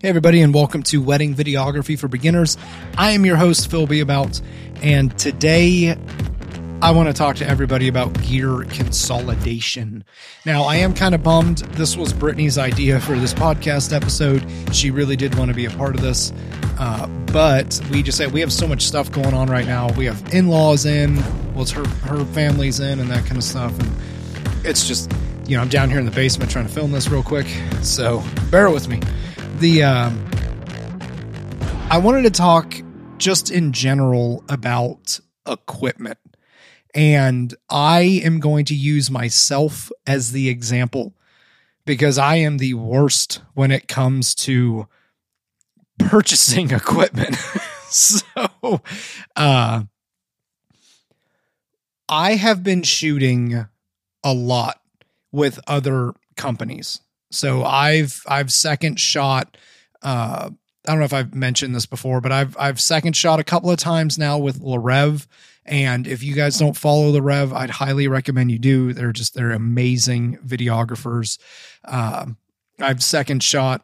Hey, everybody, and welcome to Wedding Videography for Beginners. I am your host, Phil Beabout, and today I want to talk to everybody about gear consolidation. Now, I am kind of bummed. This was Brittany's idea for this podcast episode. She really did want to be a part of this, uh, but we just said we have so much stuff going on right now. We have in laws in, well, it's her, her family's in, and that kind of stuff. And it's just, you know, I'm down here in the basement trying to film this real quick. So bear with me the um, I wanted to talk just in general about equipment. And I am going to use myself as the example because I am the worst when it comes to purchasing equipment. so, uh, I have been shooting a lot with other companies. So I've I've second shot. Uh, I don't know if I've mentioned this before, but I've I've second shot a couple of times now with Larev. And if you guys don't follow the Rev, I'd highly recommend you do. They're just they're amazing videographers. Uh, I've second shot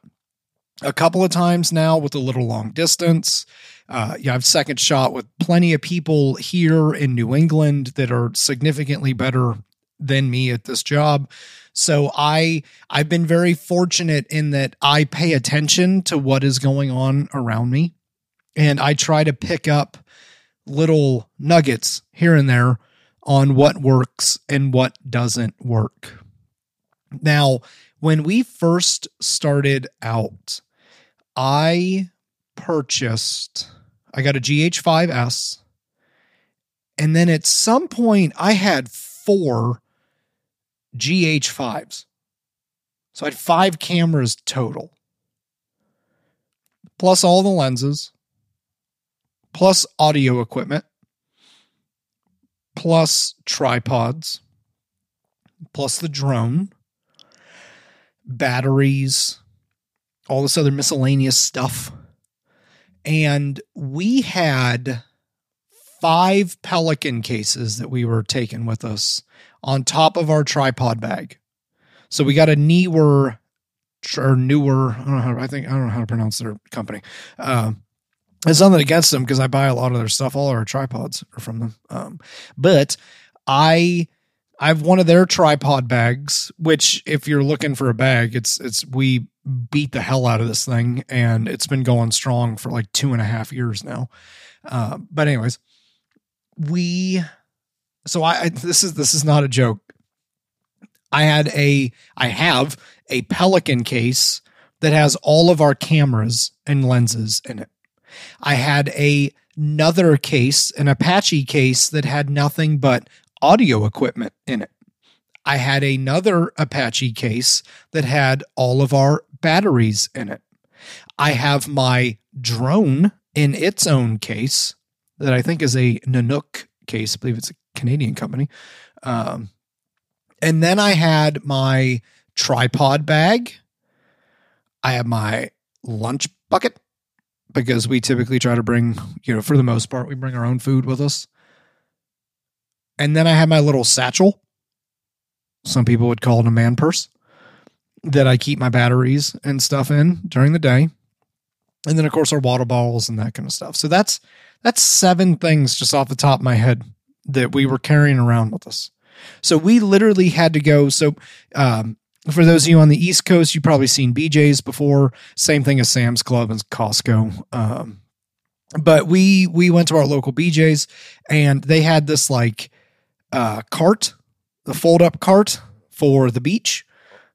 a couple of times now with a little long distance. Uh, yeah, I've second shot with plenty of people here in New England that are significantly better than me at this job. So I I've been very fortunate in that I pay attention to what is going on around me and I try to pick up little nuggets here and there on what works and what doesn't work. Now, when we first started out, I purchased I got a GH5S and then at some point I had four GH5s. So I had five cameras total, plus all the lenses, plus audio equipment, plus tripods, plus the drone, batteries, all this other miscellaneous stuff. And we had five Pelican cases that we were taking with us on top of our tripod bag. So we got a Neewer or newer. I don't know how I think I don't know how to pronounce their company. Uh, it's nothing against them because I buy a lot of their stuff. All our tripods are from them. Um, but I I have one of their tripod bags, which if you're looking for a bag, it's it's we beat the hell out of this thing and it's been going strong for like two and a half years now. Uh, but anyways, we so I, I this is this is not a joke. I had a I have a Pelican case that has all of our cameras and lenses in it. I had a another case, an Apache case that had nothing but audio equipment in it. I had another Apache case that had all of our batteries in it. I have my drone in its own case that I think is a Nanuk case. I believe it's a Canadian company. Um, and then I had my tripod bag. I have my lunch bucket because we typically try to bring, you know, for the most part, we bring our own food with us. And then I have my little satchel. Some people would call it a man purse that I keep my batteries and stuff in during the day. And then of course our water bottles and that kind of stuff. So that's that's seven things just off the top of my head that we were carrying around with us. So we literally had to go. So, um, for those of you on the East Coast, you've probably seen BJ's before. Same thing as Sam's Club and Costco. Um, but we we went to our local BJ's and they had this like uh, cart, the fold up cart for the beach,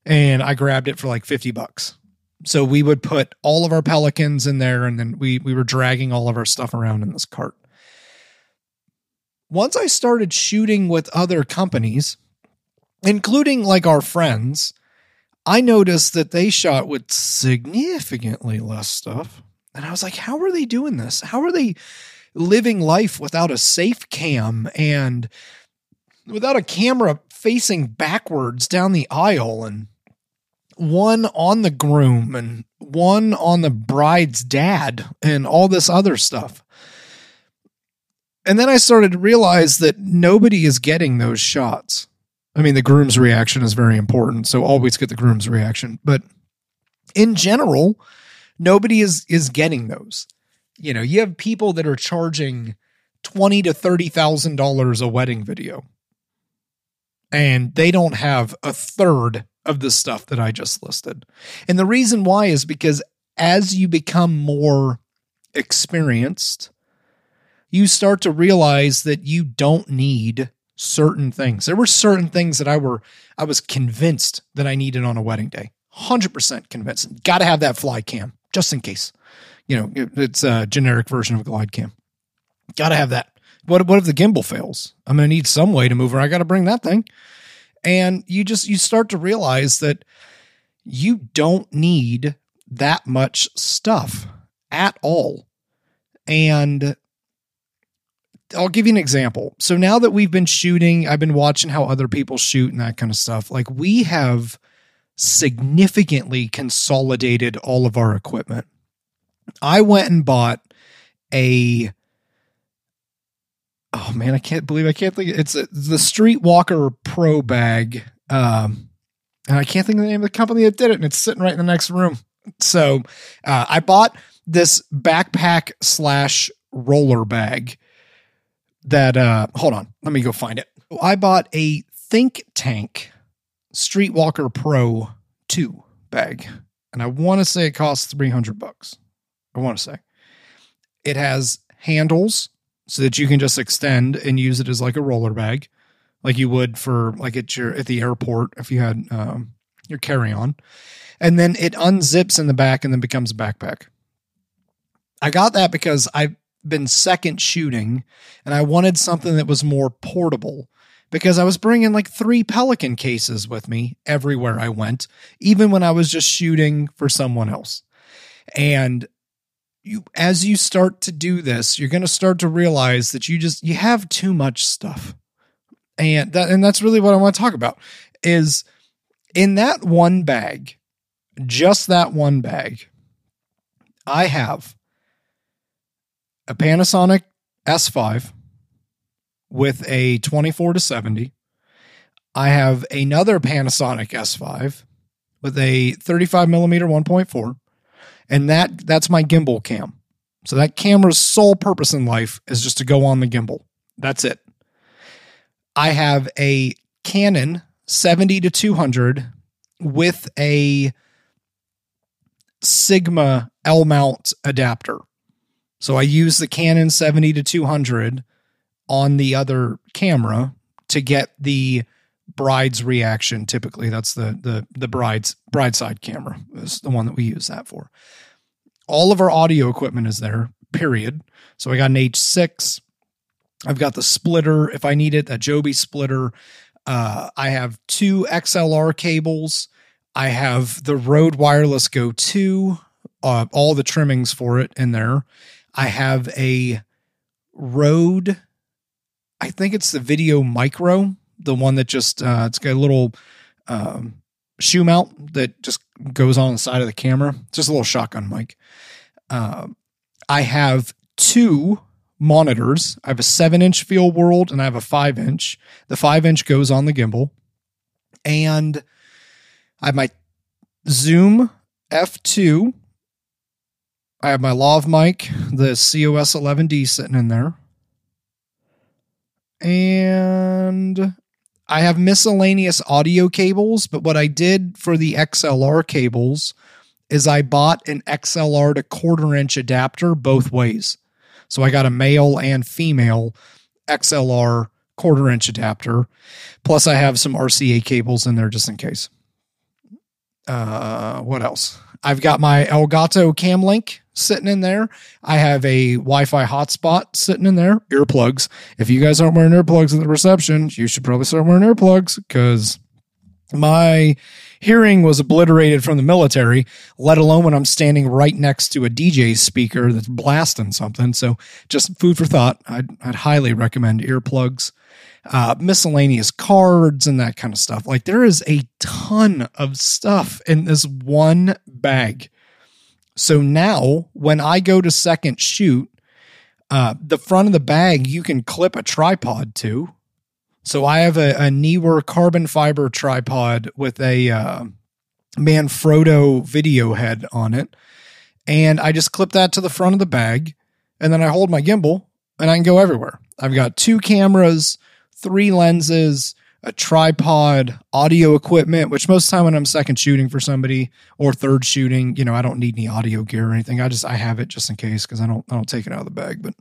and I grabbed it for like fifty bucks. So we would put all of our pelicans in there, and then we we were dragging all of our stuff around in this cart once I started shooting with other companies, including like our friends, I noticed that they shot with significantly less stuff. And I was like, how are they doing this? How are they living life without a safe cam and without a camera facing backwards down the aisle and one on the groom and one on the bride's dad and all this other stuff? And then I started to realize that nobody is getting those shots. I mean, the groom's reaction is very important. So always get the groom's reaction. But in general, Nobody is is getting those. You know, you have people that are charging twenty to thirty thousand dollars a wedding video, and they don't have a third of the stuff that I just listed. And the reason why is because as you become more experienced, you start to realize that you don't need certain things. There were certain things that I were I was convinced that I needed on a wedding day. 100% convinced. Got to have that fly cam just in case. You know, it's a generic version of a glide cam. Got to have that. What what if the gimbal fails? I'm going to need some way to move her. I got to bring that thing. And you just you start to realize that you don't need that much stuff at all. And I'll give you an example. So now that we've been shooting, I've been watching how other people shoot and that kind of stuff. Like we have significantly consolidated all of our equipment. I went and bought a oh man, I can't believe I can't think it's a, the Streetwalker Pro bag. Um, and I can't think of the name of the company that did it, and it's sitting right in the next room. So uh, I bought this backpack slash roller bag that uh hold on, let me go find it. I bought a Think Tank Streetwalker Pro 2 bag. And I want to say it costs 300 bucks. I want to say. It has handles so that you can just extend and use it as like a roller bag like you would for like at your at the airport if you had um, your carry-on. And then it unzips in the back and then becomes a backpack. I got that because I've been second shooting and I wanted something that was more portable because I was bringing like three Pelican cases with me everywhere I went, even when I was just shooting for someone else. And you, as you start to do this, you're going to start to realize that you just, you have too much stuff. And that, and that's really what I want to talk about is in that one bag, just that one bag, I have a Panasonic S5 with a 24 to 70. I have another Panasonic S5 with a 35 millimeter 1.4, and that that's my gimbal cam. So that camera's sole purpose in life is just to go on the gimbal. That's it. I have a Canon 70 to 200 with a Sigma L mount adapter. So I use the Canon 70 to 200 on the other camera to get the bride's reaction. Typically, that's the the the bride's bride side camera is the one that we use that for. All of our audio equipment is there. Period. So I got an H6. I've got the splitter if I need it, that Joby splitter. Uh, I have two XLR cables. I have the Rode Wireless Go 2, uh, all the trimmings for it in there. I have a Rode, I think it's the Video Micro, the one that just, uh, it's got a little um, shoe mount that just goes on the side of the camera. just a little shotgun mic. Uh, I have two monitors. I have a seven inch FeelWorld, and I have a five inch. The five inch goes on the gimbal. And I have my Zoom F2 I have my Lav mic, the COS 11D sitting in there. And I have miscellaneous audio cables, but what I did for the XLR cables is I bought an XLR to quarter inch adapter both ways. So I got a male and female XLR quarter inch adapter. Plus, I have some RCA cables in there just in case. Uh, what else? I've got my Elgato Cam Link sitting in there. I have a Wi-Fi hotspot sitting in there. Earplugs. If you guys aren't wearing earplugs at the reception, you should probably start wearing earplugs because my hearing was obliterated from the military, let alone when I'm standing right next to a DJ speaker that's blasting something. So just food for thought. I'd, I'd highly recommend earplugs. Uh, miscellaneous cards and that kind of stuff. Like there is a ton of stuff in this one bag. So now when I go to second shoot, uh, the front of the bag you can clip a tripod to. So I have a, a Neewer carbon fiber tripod with a uh, Manfrotto video head on it. And I just clip that to the front of the bag and then I hold my gimbal and I can go everywhere. I've got two cameras, three lenses, a tripod, audio equipment, which most of the time when I'm second shooting for somebody or third shooting, you know, I don't need any audio gear or anything. I just I have it just in case because I don't I don't take it out of the bag. But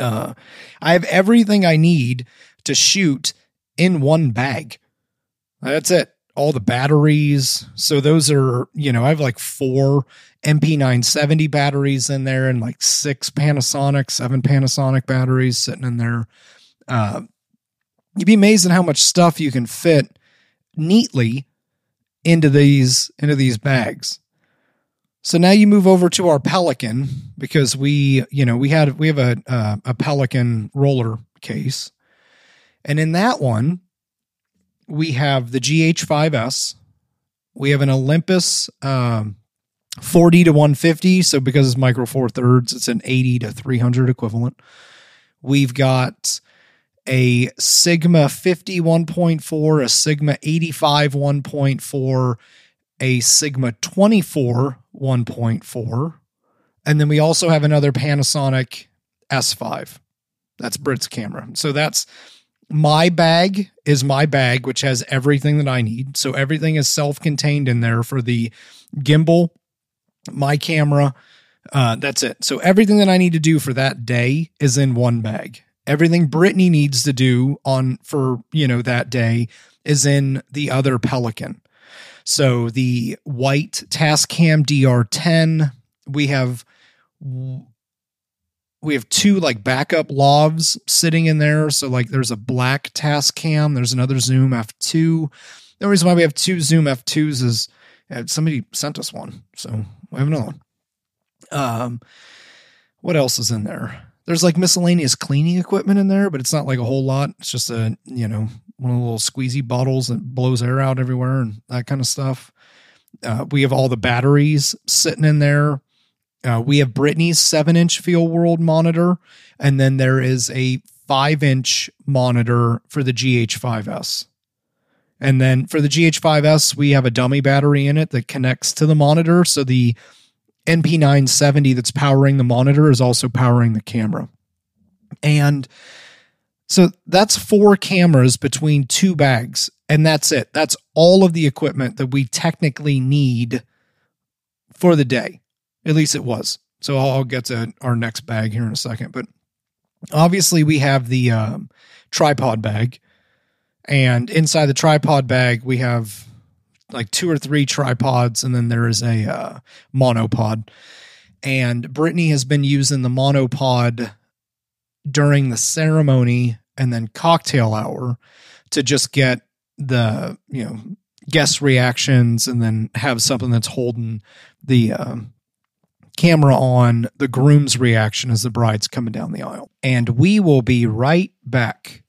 uh I have everything I need to shoot in one bag. That's it. All the batteries. So those are, you know, I have like four NP970 batteries in there and like six Panasonic, seven Panasonic batteries sitting in there. Uh, you'd be amazed at how much stuff you can fit neatly into these into these bags. So now you move over to our Pelican because we, you know, we had we have a uh, a Pelican roller case, and in that one we have the GH5S, we have an Olympus um, 40 to 150. So because it's micro four thirds, it's an 80 to 300 equivalent. We've got a Sigma 51.4, a Sigma 85 1.4, a Sigma 24 1.4. And then we also have another Panasonic S5. That's Brit's camera. So that's my bag is my bag, which has everything that I need. So everything is self contained in there for the gimbal, my camera. Uh, that's it. So everything that I need to do for that day is in one bag. Everything Brittany needs to do on for you know that day is in the other Pelican. So the white Tascam DR10, we have we have two like backup lavs sitting in there. So like there's a black Tascam, there's another Zoom F2. The reason why we have two Zoom F2s is uh, somebody sent us one, so we have another one. Um, what else is in there? There's like miscellaneous cleaning equipment in there, but it's not like a whole lot. It's just a you know one of the little squeezy bottles that blows air out everywhere and that kind of stuff. Uh, we have all the batteries sitting in there. Uh, we have Brittany's seven inch FeelWorld monitor, and then there is a five inch monitor for the GH5S. And then for the GH5S, we have a dummy battery in it that connects to the monitor. So the NP970 that's powering the monitor is also powering the camera. And so that's four cameras between two bags. And that's it. That's all of the equipment that we technically need for the day. At least it was. So I'll get to our next bag here in a second. But obviously, we have the um, tripod bag. And inside the tripod bag, we have like two or three tripods, and then there is a uh, monopod. And Brittany has been using the monopod during the ceremony and then cocktail hour to just get the you know guest reactions and then have something that's holding the um, camera on the groom's reaction as the bride's coming down the aisle. And we will be right back.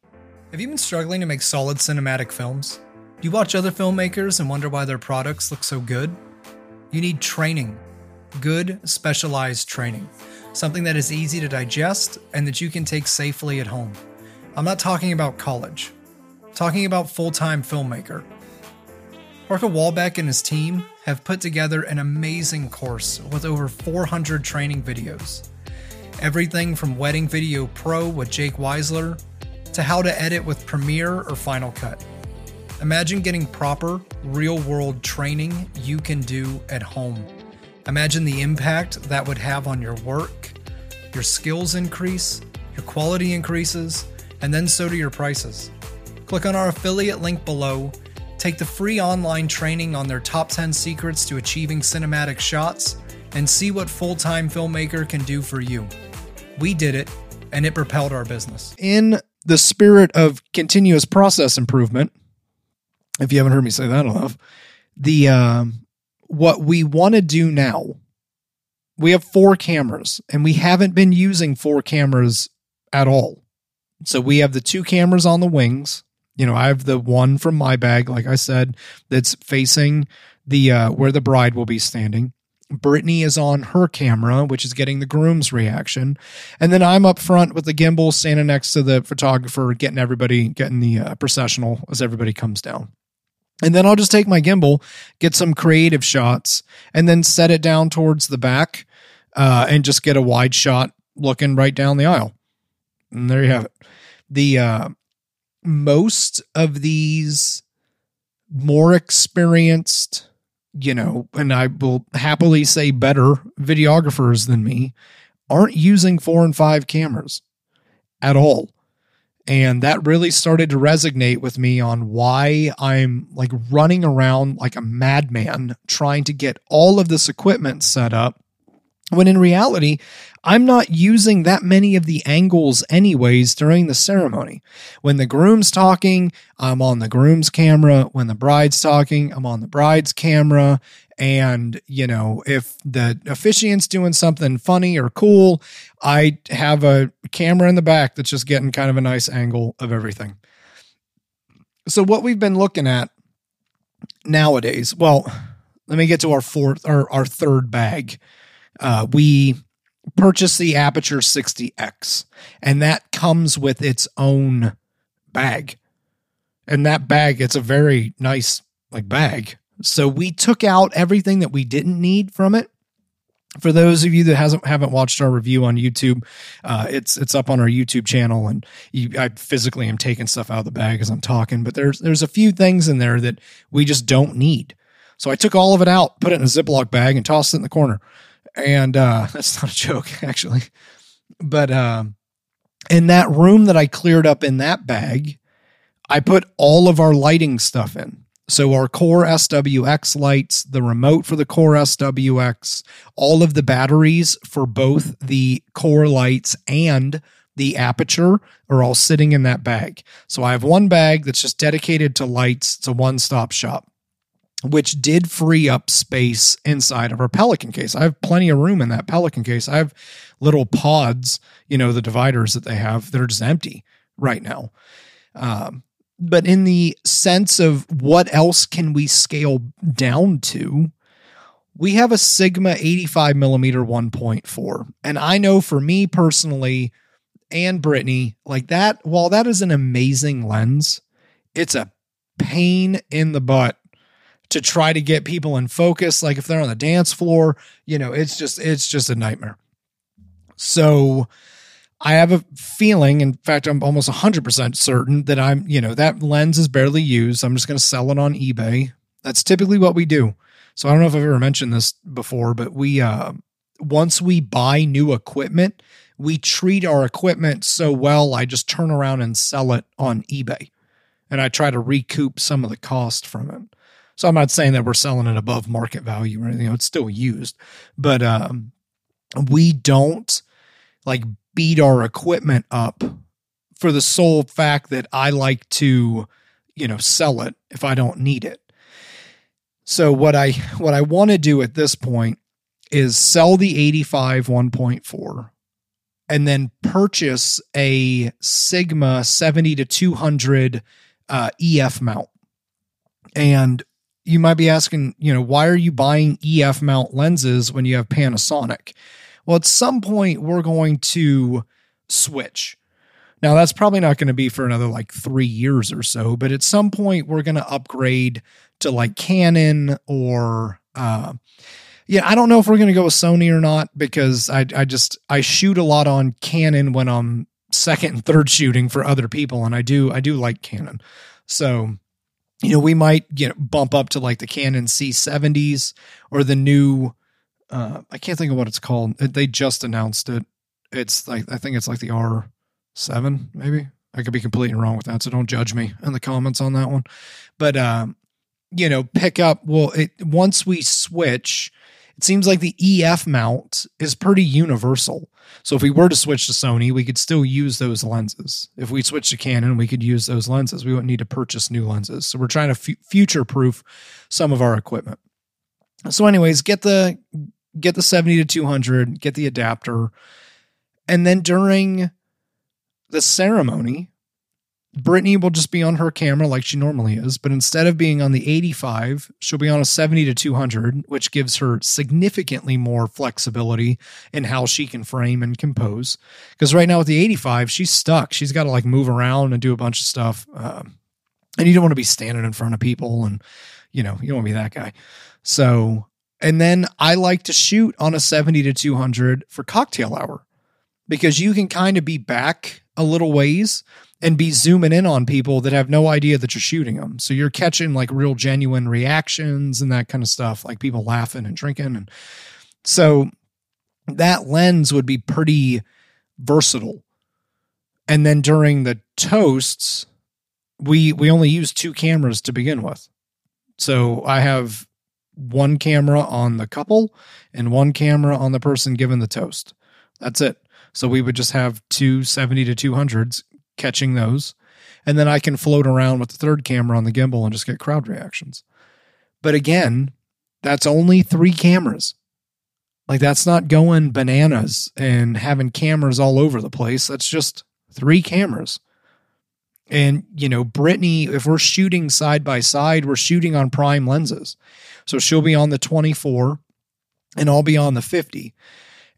Have you been struggling to make solid cinematic films? You watch other filmmakers and wonder why their products look so good? You need training. Good, specialized training. Something that is easy to digest and that you can take safely at home. I'm not talking about college. I'm talking about full-time filmmaker. Parker Walbeck and his team have put together an amazing course with over 400 training videos. Everything from Wedding Video Pro with Jake Weisler to how to edit with Premiere or Final Cut. Imagine getting proper, real world training you can do at home. Imagine the impact that would have on your work. Your skills increase, your quality increases, and then so do your prices. Click on our affiliate link below Take the free online training on their top 10 secrets to achieving cinematic shots and see what full time filmmaker can do for you. We did it, and it propelled our business. In the spirit of continuous process improvement, if you haven't heard me say that enough, the um, what we want to do now, we have four cameras, and we haven't been using four cameras at all. So we have the two cameras on the wings you know, I have the one from my bag, like I said, that's facing the uh, where the bride will be standing. Brittany is on her camera, which is getting the groom's reaction, and then I'm up front with the gimbal, standing next to the photographer, getting everybody getting the uh, processional as everybody comes down. And then I'll just take my gimbal, get some creative shots, and then set it down towards the back uh, and just get a wide shot looking right down the aisle. And there you have it. The uh, most of these more experienced, you know, and I will happily say better videographers than me aren't using four and five cameras at all. And that really started to resonate with me on why I'm like running around like a madman trying to get all of this equipment set up. When in reality, I'm not using that many of the angles anyways during the ceremony. When the groom's talking, I'm on the groom's camera. When the bride's talking, I'm on the bride's camera. And, you know, if the officiant's doing something funny or cool, I have a camera in the back that's just getting kind of a nice angle of everything. So, what we've been looking at nowadays, well, let me get to our fourth or our third bag. Uh, we purchased the Aputure 60X, and that comes with its own bag. And that bag, it's a very nice like bag. So we took out everything that we didn't need from it. For those of you that hasn't haven't watched our review on YouTube, uh, it's it's up on our YouTube channel, and you, I physically am taking stuff out of the bag as I'm talking. But there's there's a few things in there that we just don't need. So I took all of it out, put it in a Ziploc bag, and tossed it in the corner. And uh, that's not a joke, actually. But um, in that room that I cleared up in that bag, I put all of our lighting stuff in. So our Core SWX lights, the remote for the Core SWX, all of the batteries for both the Core lights and the Aputure are all sitting in that bag. So I have one bag that's just dedicated to lights. It's a one-stop shop, which did free up space inside of our Pelican case. I have plenty of room in that Pelican case. I have little pods, you know, the dividers that they have that are just empty right now. Um, but in the sense of what else can we scale down to, we have a Sigma 85 millimeter 1.4. And I know for me personally and Brittany, like that, while that is an amazing lens, it's a pain in the butt to try to get people in focus. Like if they're on the dance floor, you know, it's just, it's just a nightmare. So, I have a feeling, in fact, I'm almost 100% certain that I'm, you know, that lens is barely used. I'm just going to sell it on eBay. That's typically what we do. So I don't know if I've ever mentioned this before, but we, uh, once we buy new equipment, we treat our equipment so well, I just turn around and sell it on eBay and I try to recoup some of the cost from it. So I'm not saying that we're selling it above market value or anything, it's still used, but, um, we don't like beat our equipment up for the sole fact that I like to, you know, sell it if I don't need it. So what I what I want to do at this point is sell the 85 1.4 and then purchase a Sigma 70 to 200 uh, EF mount. And you might be asking, you know, why are you buying EF mount lenses when you have Panasonic? Well, at some point, we're going to switch. Now, that's probably not going to be for another like three years or so, but at some point, we're going to upgrade to like Canon or, uh, yeah, I don't know if we're going to go with Sony or not because I, I just, I shoot a lot on Canon when I'm second and third shooting for other people. And I do, I do like Canon. So, you know, we might get bump up to like the Canon C70s or the new uh, I can't think of what it's called. They just announced it. It's like I think it's like the R seven, maybe. I could be completely wrong with that, so don't judge me in the comments on that one. But um, you know, pick up. Well, it once we switch, it seems like the EF mount is pretty universal. So if we were to switch to Sony, we could still use those lenses. If we switch to Canon, we could use those lenses. We wouldn't need to purchase new lenses. So we're trying to f- future proof some of our equipment. So, anyways, get the get the 70 to 200, get the adapter. And then during the ceremony, Brittany will just be on her camera like she normally is, but instead of being on the 85, she'll be on a 70 to 200, which gives her significantly more flexibility in how she can frame and compose. Because right now with the 85, she's stuck. She's got to like move around and do a bunch of stuff. Um, And you don't want to be standing in front of people and, you know, you don't want to be that guy. So, and then I like to shoot on a 70 to 200 for cocktail hour because you can kind of be back a little ways and be zooming in on people that have no idea that you're shooting them. So you're catching like real genuine reactions and that kind of stuff, like people laughing and drinking. And so that lens would be pretty versatile. And then during the toasts, we we only use two cameras to begin with. So I have one camera on the couple and one camera on the person giving the toast. That's it. So we would just have two 70 to 200s catching those. And then I can float around with the third camera on the gimbal and just get crowd reactions. But again, that's only three cameras. Like that's not going bananas and having cameras all over the place. That's just three cameras. And, you know, Brittany, if we're shooting side by side, we're shooting on prime lenses. So she'll be on the 24 and I'll be on the 50.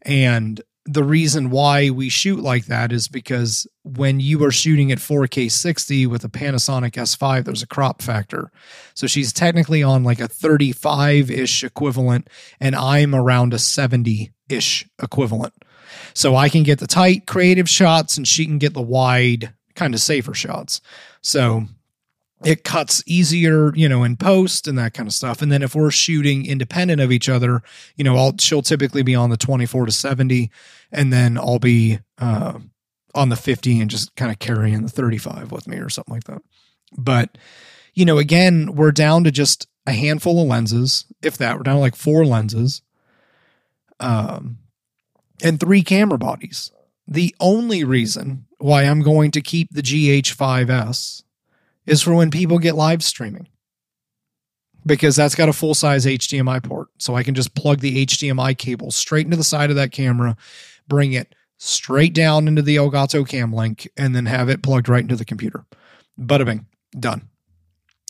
And the reason why we shoot like that is because when you are shooting at 4K 60 with a Panasonic S5, there's a crop factor. So she's technically on like a 35 ish equivalent, and I'm around a 70 ish equivalent. So I can get the tight, creative shots, and she can get the wide, kind of safer shots. So it cuts easier, you know, in post and that kind of stuff. And then if we're shooting independent of each other, you know, I'll she'll typically be on the 24 to 70 and then I'll be uh, on the 50 and just kind of carrying the 35 with me or something like that. But you know, again, we're down to just a handful of lenses, if that. We're down to like four lenses. Um and three camera bodies. The only reason why I'm going to keep the GH5S is for when people get live streaming because that's got a full size HDMI port. So I can just plug the HDMI cable straight into the side of that camera, bring it straight down into the Elgato Cam Link, and then have it plugged right into the computer. Bada bing, done.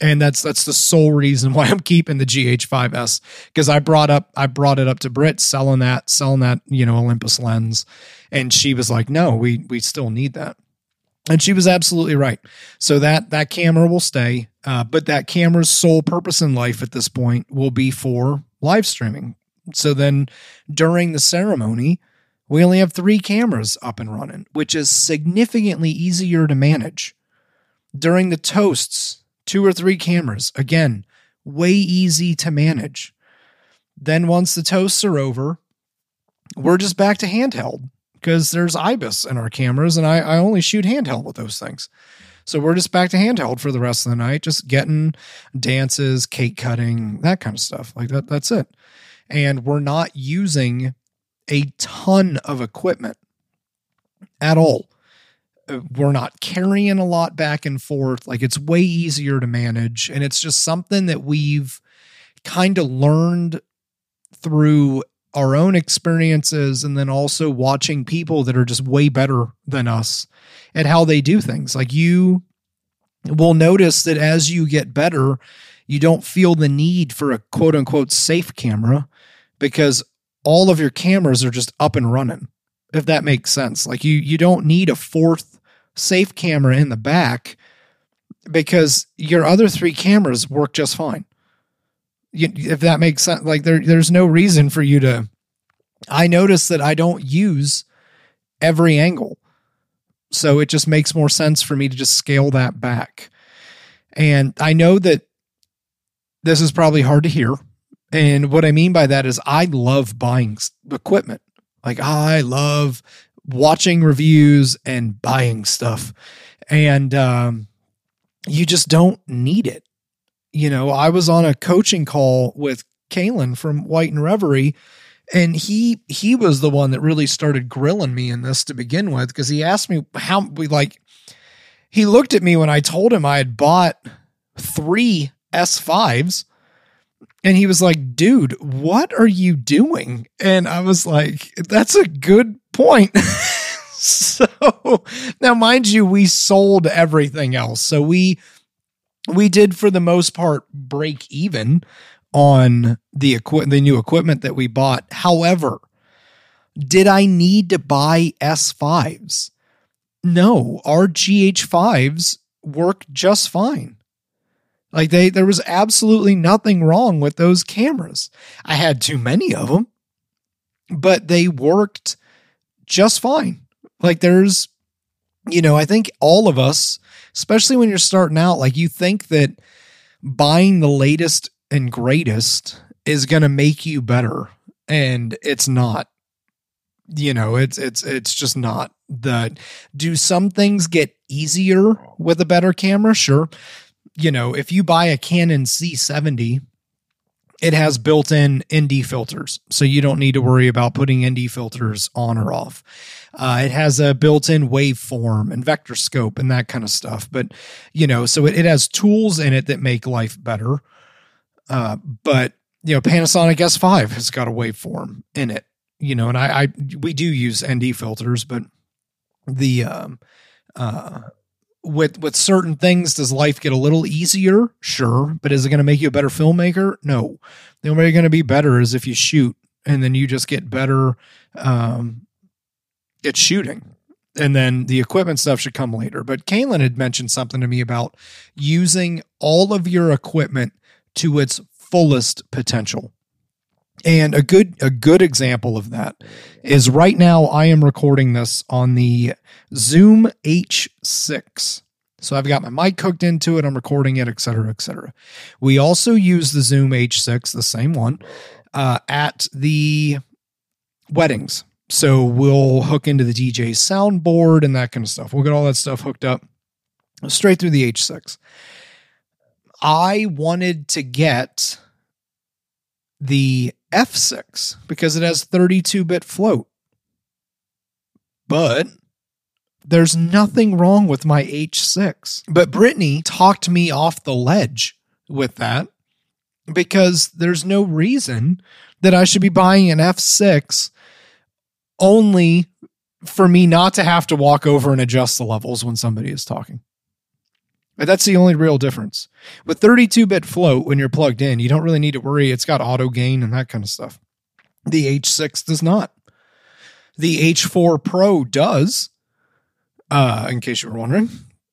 And that's that's the sole reason why I'm keeping the GH5S because I brought up I brought it up to Brit selling that selling that you know Olympus lens, and she was like, no, we we still need that. And she was absolutely right. So that that camera will stay, uh, but that camera's sole purpose in life at this point will be for live streaming. So then during the ceremony, we only have three cameras up and running, which is significantly easier to manage. During the toasts, two or three cameras, again, way easy to manage. Then once the toasts are over, we're just back to handheld because there's IBIS in our cameras, and I, I only shoot handheld with those things. So we're just back to handheld for the rest of the night, just getting dances, cake cutting, that kind of stuff. Like that, that's it. And we're not using a ton of equipment at all. Uh, we're not carrying a lot back and forth. Like it's way easier to manage. And it's just something that we've kind of learned through our own experiences and then also watching people that are just way better than us at how they do things. Like you will notice that as you get better, you don't feel the need for a quote unquote safe camera because all of your cameras are just up and running. If that makes sense. Like you you don't need a fourth safe camera in the back because your other three cameras work just fine if that makes sense like there there's no reason for you to i notice that i don't use every angle. So it just makes more sense for me to just scale that back. And i know that this is probably hard to hear. And what i mean by that is i love buying equipment. Like i love watching reviews and buying stuff. And um, you just don't need it you know, I was on a coaching call with Kalen from White and Reverie, and he he was the one that really started grilling me in this to begin with because he asked me how we like. He looked at me when I told him I had bought three S5s and he was like, dude, what are you doing? And I was like, that's a good point. so now, mind you, we sold everything else. So we we did for the most part break even on the equi- the new equipment that we bought. However, did I need to buy S5s? No, our GH5s work just fine. Like they there was absolutely nothing wrong with those cameras. I had too many of them, but they worked just fine. Like there's you know, I think all of us, especially when you're starting out, like you think that buying the latest and greatest is going to make you better and it's not. You know, it's it's it's just not. that. do some things get easier with a better camera? Sure you know, if you buy a Canon C70, it has built in ND filters. So you don't need to worry about putting ND filters on or off. Uh, it has a built in waveform and vector scope and that kind of stuff. But, you know, so it, it has tools in it that make life better. Uh, but, you know, Panasonic S5 has got a waveform in it, you know, and I, I we do use ND filters, but the, um, uh, with with certain things does life get a little easier sure but is it going to make you a better filmmaker no the only way you're going to be better is if you shoot and then you just get better um at shooting and then the equipment stuff should come later but Kaylin had mentioned something to me about using all of your equipment to its fullest potential and a good a good example of that is right now I am recording this on the Zoom H6. So I've got my mic hooked into it, I'm recording it, et cetera, et cetera. We also use the Zoom H6, the same one, uh, at the weddings. So we'll hook into the DJ soundboard and that kind of stuff. We'll get all that stuff hooked up straight through the H6. I wanted to get the F6 because it has 32 bit float. But there's nothing wrong with my H6. But Brittany talked me off the ledge with that because there's no reason that I should be buying an F6 only for me not to have to walk over and adjust the levels when somebody is talking. That's the only real difference. With 32 bit float, when you're plugged in, you don't really need to worry. It's got auto gain and that kind of stuff. The H6 does not. The H4 Pro does, uh, in case you were wondering,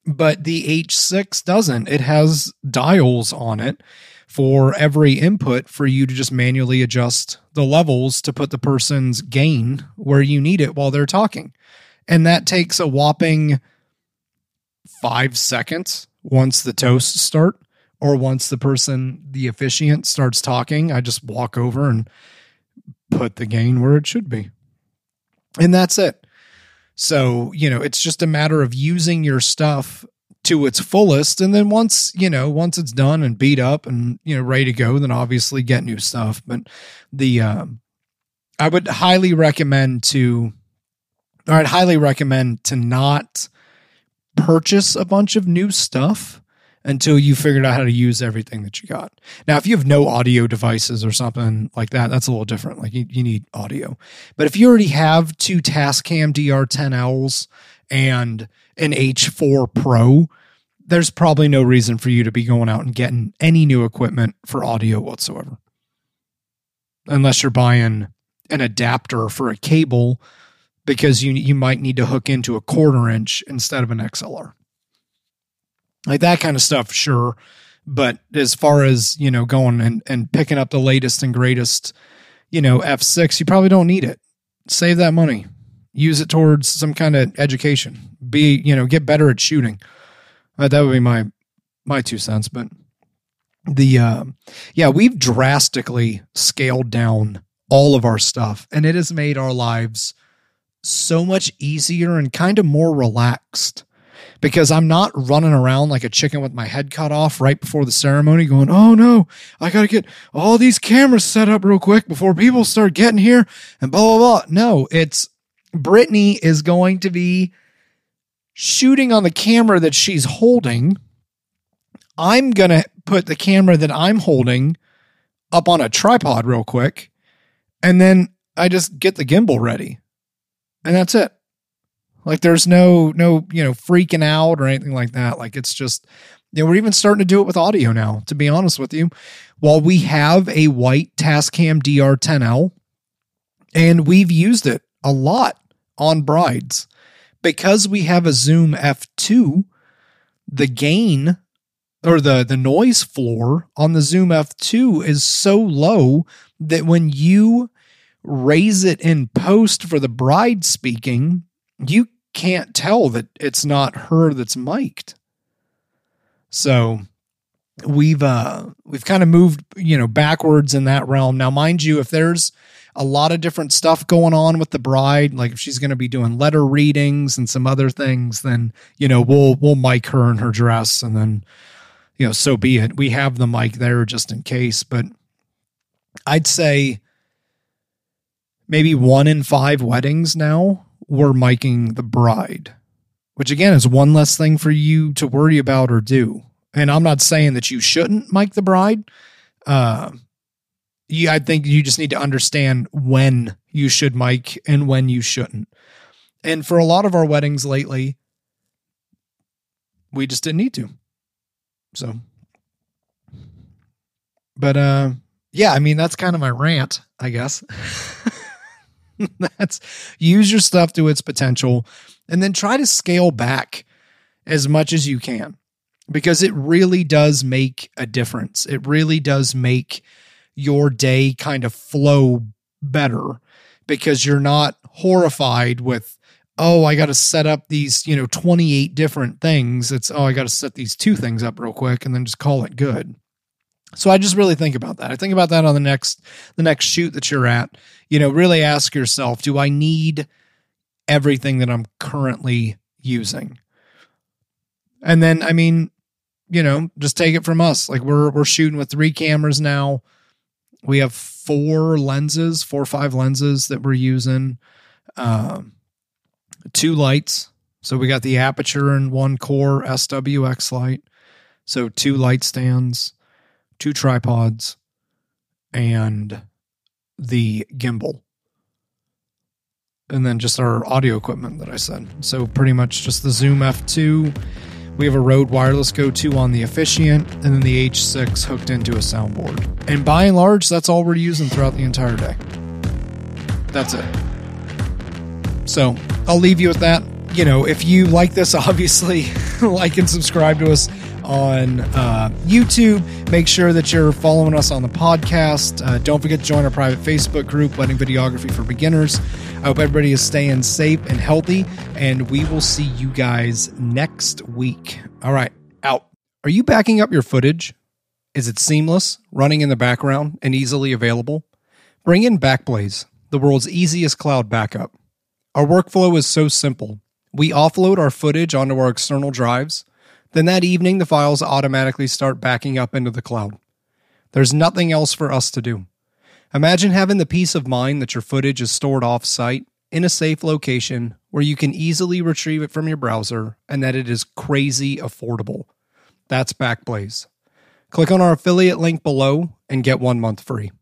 but the H6 doesn't. It has dials on it for every input for you to just manually adjust the levels to put the person's gain where you need it while they're talking. And that takes a whopping five seconds once the toasts start or once the person, the officiant, starts talking. I just walk over and put the gain where it should be. And that's it. So, you know, it's just a matter of using your stuff to its fullest. And then once, you know, once it's done and beat up and, you know, ready to go, then obviously get new stuff. But the, um, I would highly recommend to, or I'd highly recommend to not purchase a bunch of new stuff until you figured out how to use everything that you got. Now, if you have no audio devices or something like that, that's a little different. Like you, you need audio. But if you already have two Tascam DR10Ls and an H4 Pro, there's probably no reason for you to be going out and getting any new equipment for audio whatsoever. Unless you're buying an adapter for a cable because you you might need to hook into a quarter inch instead of an XLR. Like that kind of stuff, sure. But as far as, you know, going and, and picking up the latest and greatest, you know, F6, you probably don't need it. Save that money. Use it towards some kind of education. Be, you know, get better at shooting. Uh, that would be my my two cents. But the uh, yeah, we've drastically scaled down all of our stuff, and it has made our lives so much easier and kind of more relaxed because I'm not running around like a chicken with my head cut off right before the ceremony going, oh no, I got to get all these cameras set up real quick before people start getting here and blah, blah, blah. No, it's Brittany is going to be shooting on the camera that she's holding. I'm going to put the camera that I'm holding up on a tripod real quick. And then I just get the gimbal ready and that's it. Like there's no no you know freaking out or anything like that. Like it's just you know we're even starting to do it with audio now. To be honest with you, while we have a white Tascam DR10L, and we've used it a lot on brides because we have a Zoom F2. The gain or the the noise floor on the Zoom F2 is so low that when you raise it in post for the bride speaking, you can't tell that it's not her that's mic'd. So we've uh we've kind of moved, you know, backwards in that realm. Now, mind you, if there's a lot of different stuff going on with the bride, like if she's going to be doing letter readings and some other things, then you know we'll we'll mic her in her dress, and then you know so be it. We have the mic there just in case, but I'd say maybe one in five weddings now we're miking the bride, which again is one less thing for you to worry about or do. And I'm not saying that you shouldn't mic the bride. Uh, you, I think you just need to understand when you should mic and when you shouldn't. And for a lot of our weddings lately, we just didn't need to. So, but uh, yeah, I mean that's kind of my rant, I guess. that's use your stuff to its potential, and then try to scale back as much as you can, because it really does make a difference. It really does make your day kind of flow better because you're not horrified with oh i got to set up these you know 28 different things. It's oh i got to set these two things up real quick and then just call it good. So i just really think about that. I think about that on the next the next shoot that you're at. You know really ask yourself do i need everything that i'm currently using? And then i mean you know just take it from us. Like we're we're shooting with three cameras now we have four lenses, four or five lenses that we're using, um, two lights. So we got the Aputure and one core SWX light. So two light stands, two tripods, and the gimbal. And then just our audio equipment that I said. So pretty much just the Zoom F2 we have a Rode Wireless Go 2 on the Officiant, and then the H6 hooked into a soundboard. And by and large, that's all we're using throughout the entire day. That's it. So I'll leave you with that. You know, if you like this, obviously, like and subscribe to us on uh, YouTube. Make sure that you're following us on the podcast. Uh, don't forget to join our private Facebook group, Wedding Videography for Beginners. I hope everybody is staying safe and healthy, and we will see you guys next week. All right, out. Are you backing up your footage? Is it seamless, running in the background, and easily available? Bring in Backblaze, the world's easiest cloud backup. Our workflow is so simple. We offload our footage onto our external drives. Then that evening, the files automatically start backing up into the cloud. There's nothing else for us to do. Imagine having the peace of mind that your footage is stored off site in a safe location where you can easily retrieve it from your browser and that it is crazy affordable. That's Backblaze. Click on our affiliate link below and get one month free.